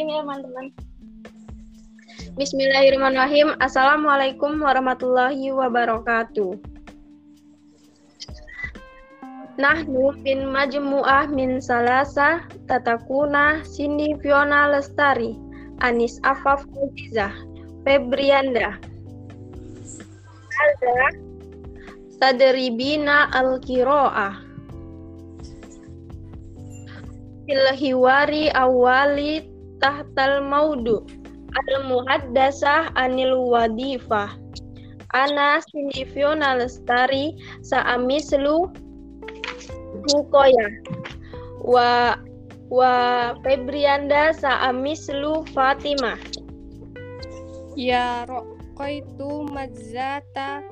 mancing ya teman-teman. Bismillahirrahmanirrahim. Assalamualaikum warahmatullahi wabarakatuh. Nahnu bin majmu'ah min salasa tatakuna Cindy Fiona Lestari Anis Afaf Azizah Febrianda Ada Tadribina Al-Kiro'ah Filhiwari awali tahtal maudu. Al-Muhaddasah anil wadifah. Ana Cindy Fiona Lestari Sa'amislu Mukoya wa wa Febrianda Sa'amislu Fatimah. Ya roqaitu madzata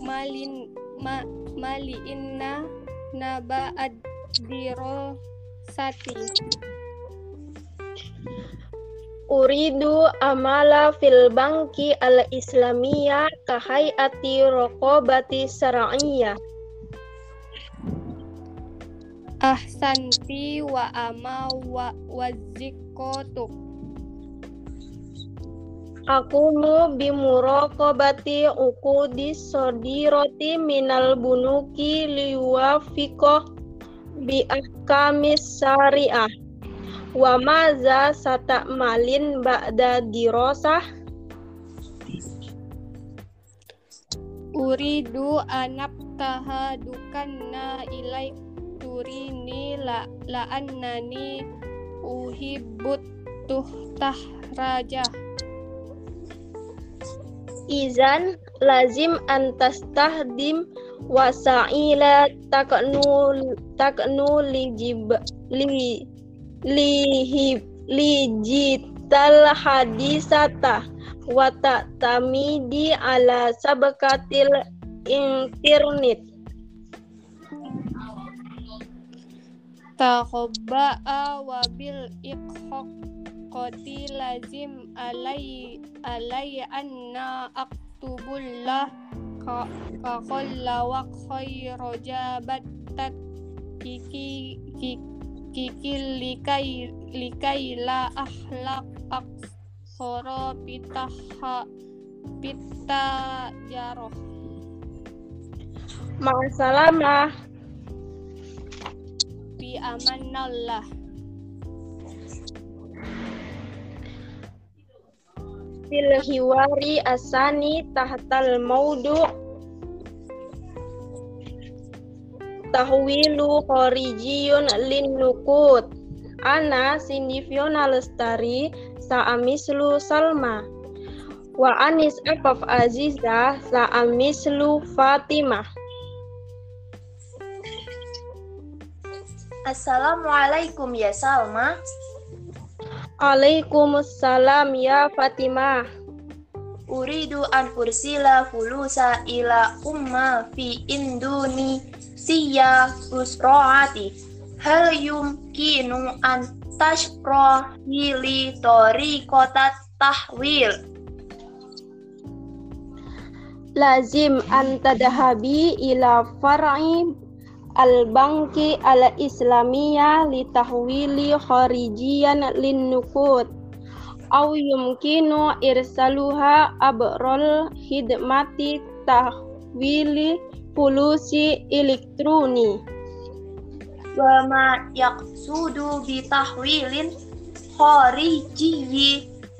malin ma, maliinna naba adiro sati Uridu amala fil banki al islamiyah kahayati rokobati sara'iyah ahsanti wa ama wa wazikotuk Akumu bimuraqabati uqudi sodiroti minal bunuki liwafiko bi ahkamis syariah wa maza malin ba'da dirosah? Uridu anak tahadukanna ilai turini la la annani uhibbut tuhtah raja. Izan lazim antastahdim wasa'ila taknu taknu li jib li li hib li jital hadisata wa tamidi ala sabakatil internet. Takobba'a wa bil ikhqati lazim alai alai anna aktubullah ka qalla wa khairu jabatat kiki kiki likai likai la akhlaq aksara pitaha pita jaroh Ma'asalamah bi amanallah. Fil hiwari asani tahtal maudu tahwilu khorijiyun lin nukut ana Cindy Fiona Lestari sa'amislu Salma wa anis afaf aziza sa'amislu Fatimah Assalamualaikum ya Salma. Waalaikumsalam ya Fatimah. Uridu an ursila fulusa ila umma fi induni siya usroati. Hal yumkinu an tashro hili tori kota tahwil. Lazim an tadahabi ila far'i al-banki al-islamiyah li tahwili kharijiyan lin nukut aw yumkinu irsaluha abrol hidmati tahwili pulusi elektroni wa ma yaqsudu bi tahwilin kharijiyyi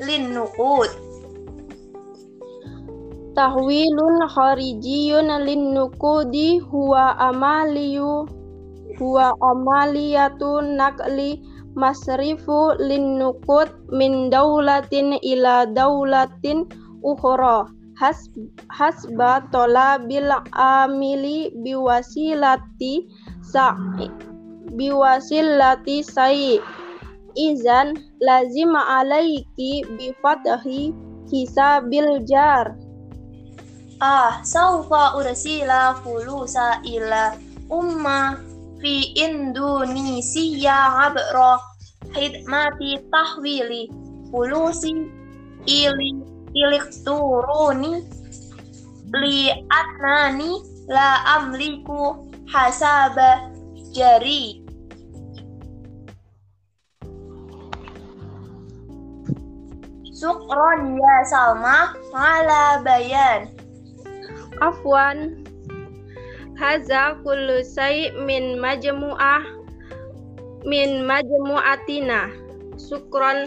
lin nuqud tahwilun kharijiyun lin nukudi huwa amaliyu huwa amaliyatun naqli masrifu lin nukud min daulatin ila daulatin ukhra has hasba talabil amili biwasilati sa biwasilati sai. Izan lazim alaiki bi fatahi hisabil jar. Ah, saufa ursila fulusa ila umma fi Indonesia abra hidmati tahwili fulusi ili elektroni li anani la amliku hasaba jari Syukron ya Salma ala bayan. Afwan. Haza kullu say min majmu'ah min majmu'atina. Syukron.